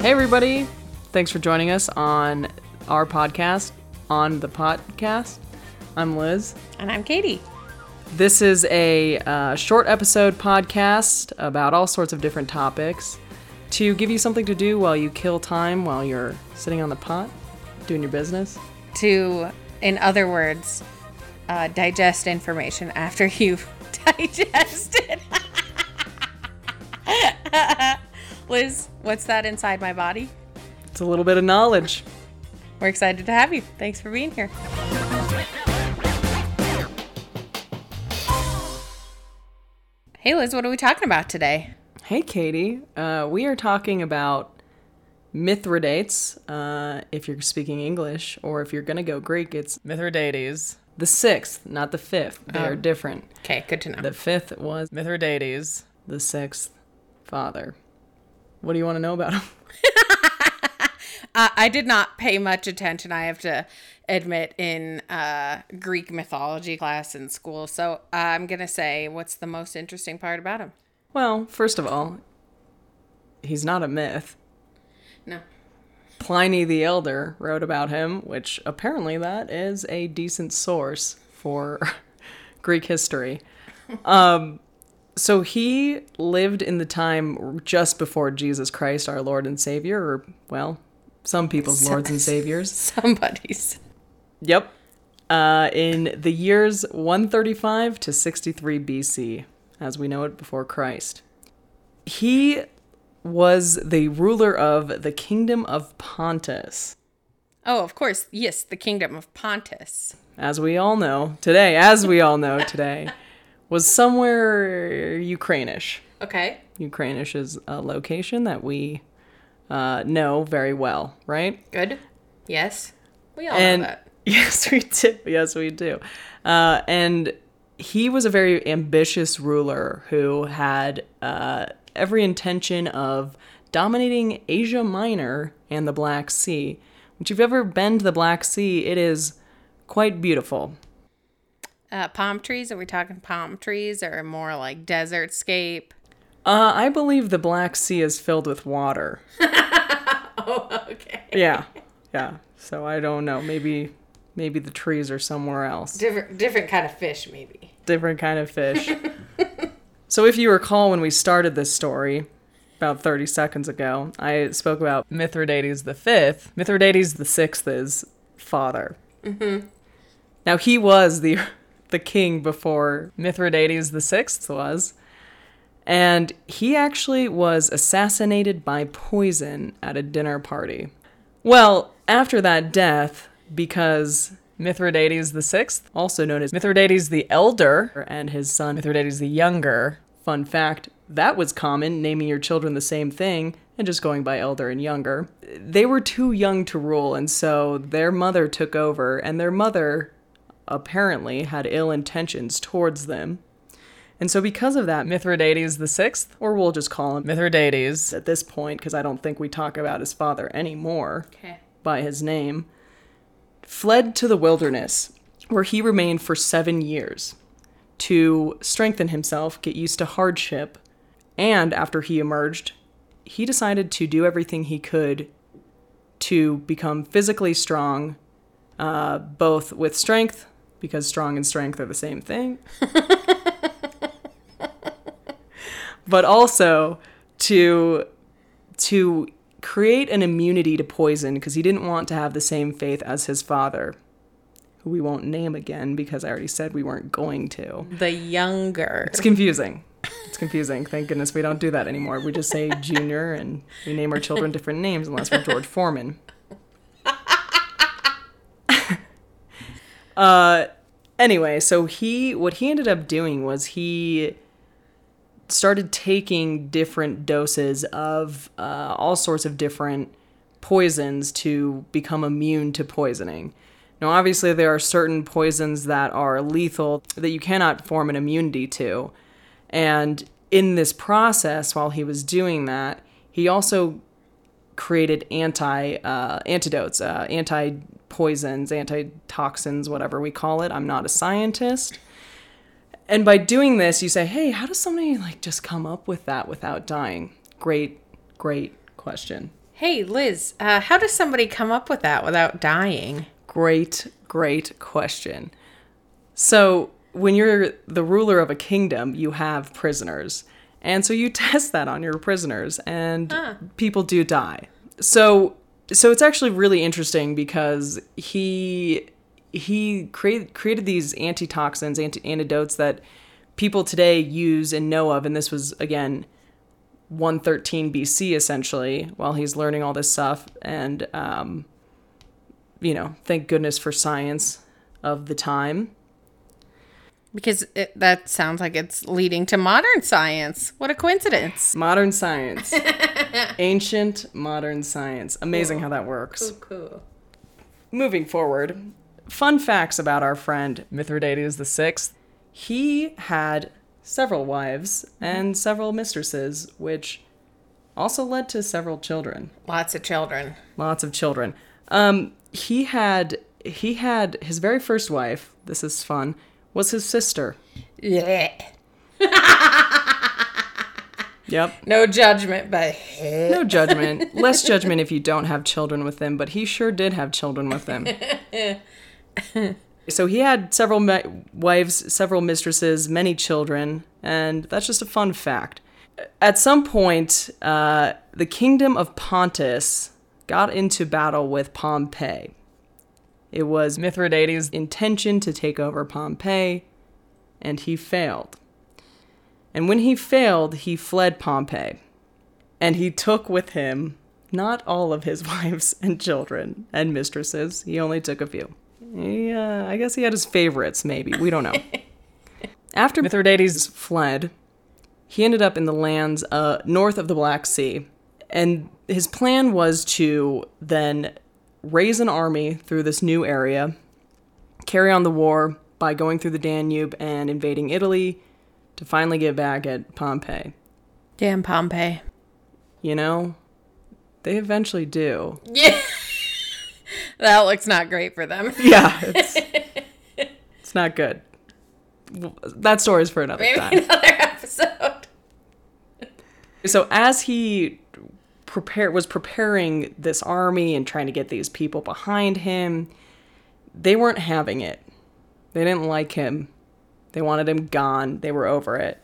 Hey, everybody. Thanks for joining us on our podcast, On the Potcast. I'm Liz. And I'm Katie. This is a uh, short episode podcast about all sorts of different topics to give you something to do while you kill time while you're sitting on the pot doing your business. To, in other words, uh, digest information after you've digested. Liz, what's that inside my body? It's a little bit of knowledge. We're excited to have you. Thanks for being here. Hey, Liz, what are we talking about today? Hey, Katie. Uh, we are talking about Mithridates. Uh, if you're speaking English, or if you're going to go Greek, it's Mithridates. The sixth, not the fifth. They are different. Okay, good to know. The fifth was Mithridates. The sixth, father. What do you want to know about him? Uh, I did not pay much attention, I have to admit, in uh, Greek mythology class in school. So I'm going to say, what's the most interesting part about him? Well, first of all, he's not a myth. No. Pliny the Elder wrote about him, which apparently that is a decent source for Greek history. Um, so he lived in the time just before Jesus Christ, our Lord and Savior, or, well, some people's lords and saviors. Somebody's. Yep. Uh, in the years 135 to 63 BC, as we know it before Christ. He was the ruler of the kingdom of Pontus. Oh, of course. Yes, the kingdom of Pontus. As we all know today, as we all know today, was somewhere Ukrainish. Okay. Ukrainish is a location that we uh, know very well, right? Good. Yes. We all and know that. yes, we do. Yes, we do. Uh, and he was a very ambitious ruler who had uh, every intention of dominating Asia Minor and the Black Sea. Which, if you've ever been to the Black Sea, it is quite beautiful. Uh, palm trees? Are we talking palm trees or more like desert scape? Uh, I believe the Black Sea is filled with water. Oh, okay. Yeah, yeah. So I don't know. Maybe, maybe the trees are somewhere else. Different, different kind of fish, maybe. different kind of fish. so if you recall when we started this story about 30 seconds ago, I spoke about Mithridates the fifth. Mithridates the sixth is father. Mm-hmm. Now he was the the king before Mithridates sixth was. And he actually was assassinated by poison at a dinner party. Well, after that death, because Mithridates Sixth, also known as Mithridates the Elder, and his son Mithridates the Younger, fun fact, that was common, naming your children the same thing and just going by elder and younger. They were too young to rule, and so their mother took over, and their mother apparently had ill intentions towards them. And so, because of that, Mithridates the Sixth, or we'll just call him Mithridates at this point, because I don't think we talk about his father anymore Okay. by his name, fled to the wilderness, where he remained for seven years to strengthen himself, get used to hardship, and after he emerged, he decided to do everything he could to become physically strong, uh, both with strength, because strong and strength are the same thing, but also to to create an immunity to poison because he didn't want to have the same faith as his father, who we won't name again because I already said we weren't going to. The younger. It's confusing. It's confusing. Thank goodness we don't do that anymore. We just say junior and we name our children different names unless we're George Foreman. Uh anyway, so he what he ended up doing was he started taking different doses of uh, all sorts of different poisons to become immune to poisoning. Now, obviously, there are certain poisons that are lethal that you cannot form an immunity to. And in this process, while he was doing that, he also created anti uh, antidotes, uh, anti poisons, antitoxins, whatever we call it. I'm not a scientist. And by doing this, you say, hey, how does somebody like just come up with that without dying? Great, great question. Hey, Liz, uh, how does somebody come up with that without dying? Great, great question. So, when you're the ruler of a kingdom, you have prisoners. And so you test that on your prisoners and people do die. So so it's actually really interesting because he he created created these antitoxins, anti- antidotes that people today use and know of and this was again 113 BC essentially while he's learning all this stuff and um you know, thank goodness for science of the time. Because it, that sounds like it's leading to modern science. What a coincidence. Modern science. Ancient modern science. Amazing how that works. cool. Moving forward, fun facts about our friend Mithridates the Sixth. He had several wives and several mistresses, which also led to several children. Lots of children. Lots of children. Um, he had he had his very first wife. This is fun. Was his sister. Yeah. Yep. No judgment, but No judgment. Less judgment if you don't have children with them, but he sure did have children with them. so he had several ma- wives, several mistresses, many children, and that's just a fun fact. At some point, uh, the kingdom of Pontus got into battle with Pompey. It was Mithridates' intention to take over Pompeii, and he failed. And when he failed, he fled Pompeii and he took with him not all of his wives and children and mistresses. He only took a few. Yeah, I guess he had his favorites, maybe. We don't know. After Mithridates fled, he ended up in the lands uh, north of the Black Sea. And his plan was to then raise an army through this new area, carry on the war by going through the Danube and invading Italy to finally get back at Pompeii. damn Pompeii. You know, they eventually do. Yeah. that looks not great for them. Yeah, it's, it's not good. That story's for another Maybe time. another episode. So as he prepare was preparing this army and trying to get these people behind him, they weren't having it. They didn't like him. They wanted him gone. They were over it.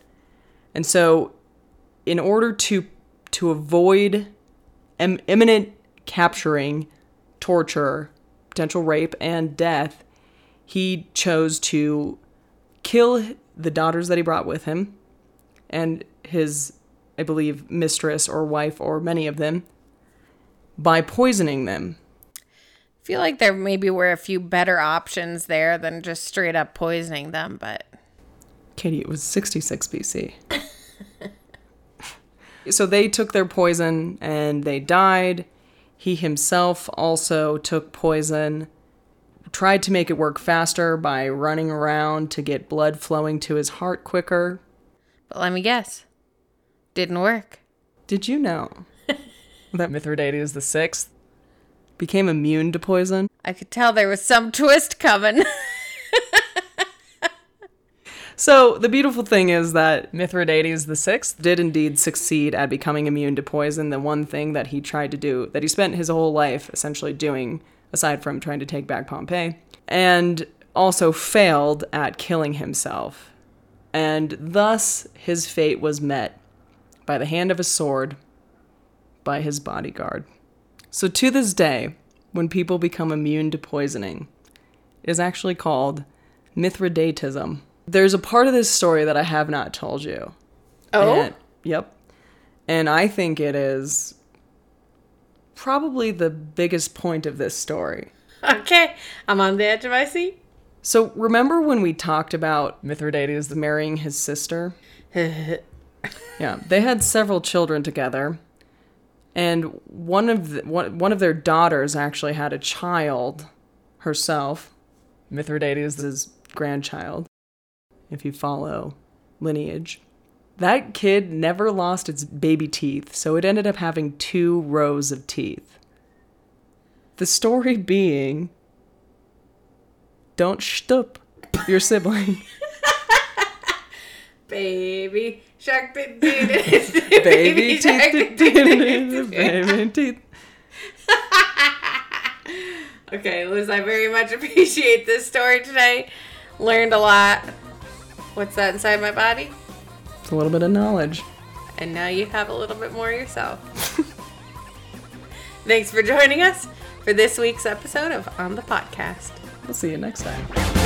And so in order to to avoid im- imminent capturing, torture, potential rape and death, he chose to kill the daughters that he brought with him and his, I believe, mistress or wife or many of them by poisoning them. I feel like there maybe were a few better options there than just straight up poisoning them, but Katie, it was 66 BC. so they took their poison and they died. He himself also took poison, tried to make it work faster by running around to get blood flowing to his heart quicker. but let me guess. Didn't work. Did you know that Mithridates the Sixth became immune to poison? I could tell there was some twist coming. So the beautiful thing is that Mithridates the Sixth did indeed succeed at becoming immune to poison. The one thing that he tried to do, that he spent his whole life essentially doing, aside from trying to take back Pompeii, and also failed at killing himself. And thus his fate was met by the hand of a sword by his bodyguard. So to this day, when people become immune to poisoning, it is actually called Mithridatism. There's a part of this story that I have not told you. Oh? And- yep. And I think it is probably the biggest point of this story. okay. I'm on the edge of my seat. So remember when we talked about Mithridates marrying his sister? yeah, they had several children together, and one of the, one, one of their daughters actually had a child herself. Mithridates' grandchild, if you follow lineage. That kid never lost its baby teeth, so it ended up having two rows of teeth. The story being don't shtup your sibling. Baby shark. baby teeth, baby teeth. Okay, Liz, I very much appreciate this story today. Learned a lot. What's that inside my body? It's a little bit of knowledge. And now you have a little bit more yourself. Thanks for joining us for this week's episode of On the Potcast. We'll see you next time.